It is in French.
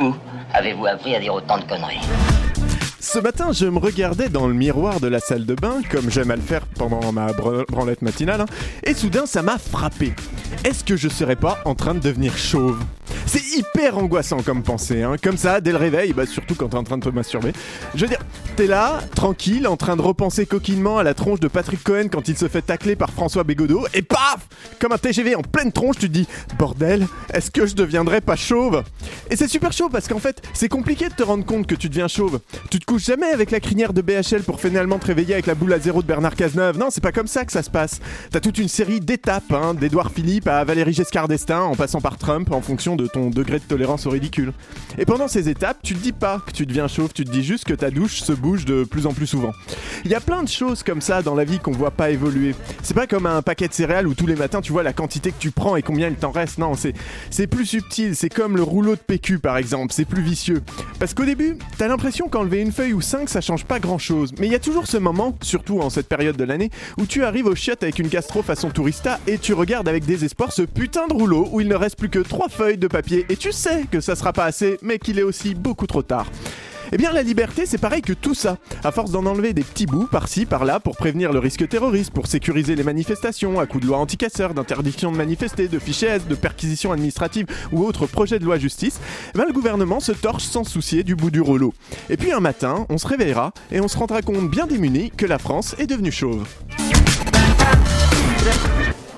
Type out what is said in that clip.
Où avez-vous appris à dire autant de conneries? Ce matin, je me regardais dans le miroir de la salle de bain, comme j'aime à le faire pendant ma br- branlette matinale, hein, et soudain ça m'a frappé. Est-ce que je serais pas en train de devenir chauve? C'est hyper angoissant comme pensée, hein. comme ça, dès le réveil, bah, surtout quand t'es en train de te masturber. Je veux dire, t'es là, tranquille, en train de repenser coquinement à la tronche de Patrick Cohen quand il se fait tacler par François Bégodeau, et paf Comme un TGV en pleine tronche, tu te dis, bordel, est-ce que je deviendrais pas chauve? Et c'est super chaud parce qu'en fait, c'est compliqué de te rendre compte que tu deviens chauve. Tu te couches jamais avec la crinière de BHL pour finalement te réveiller avec la boule à zéro de Bernard Cazeneuve. Non, c'est pas comme ça que ça se passe. T'as toute une série d'étapes, hein, d'Edouard Philippe à Valérie Giscard d'Estaing, en passant par Trump, en fonction de ton degré de tolérance au ridicule. Et pendant ces étapes, tu te dis pas que tu deviens chauve, tu te dis juste que ta douche se bouge de plus en plus souvent. Il y a plein de choses comme ça dans la vie qu'on voit pas évoluer. C'est pas comme un paquet de céréales où tous les matins tu vois la quantité que tu prends et combien il t'en reste. Non, c'est plus subtil. C'est comme le rouleau de PQ par exemple. C'est plus vicieux. Parce qu'au début, t'as l'impression qu'enlever une feuille ou cinq ça change pas grand chose. Mais il y a toujours ce moment, surtout en cette période de l'année, où tu arrives au chiottes avec une gastro façon tourista et tu regardes avec désespoir ce putain de rouleau où il ne reste plus que trois feuilles de papier et tu sais que ça sera pas assez, mais qu'il est aussi beaucoup trop tard. Eh bien, la liberté, c'est pareil que tout ça. À force d'en enlever des petits bouts par-ci, par-là, pour prévenir le risque terroriste, pour sécuriser les manifestations, à coup de loi anticasseurs, d'interdiction de manifester, de fichiers de perquisition administrative ou autres projets de loi justice, eh ben, le gouvernement se torche sans soucier du bout du rouleau. Et puis un matin, on se réveillera et on se rendra compte bien démuni que la France est devenue chauve.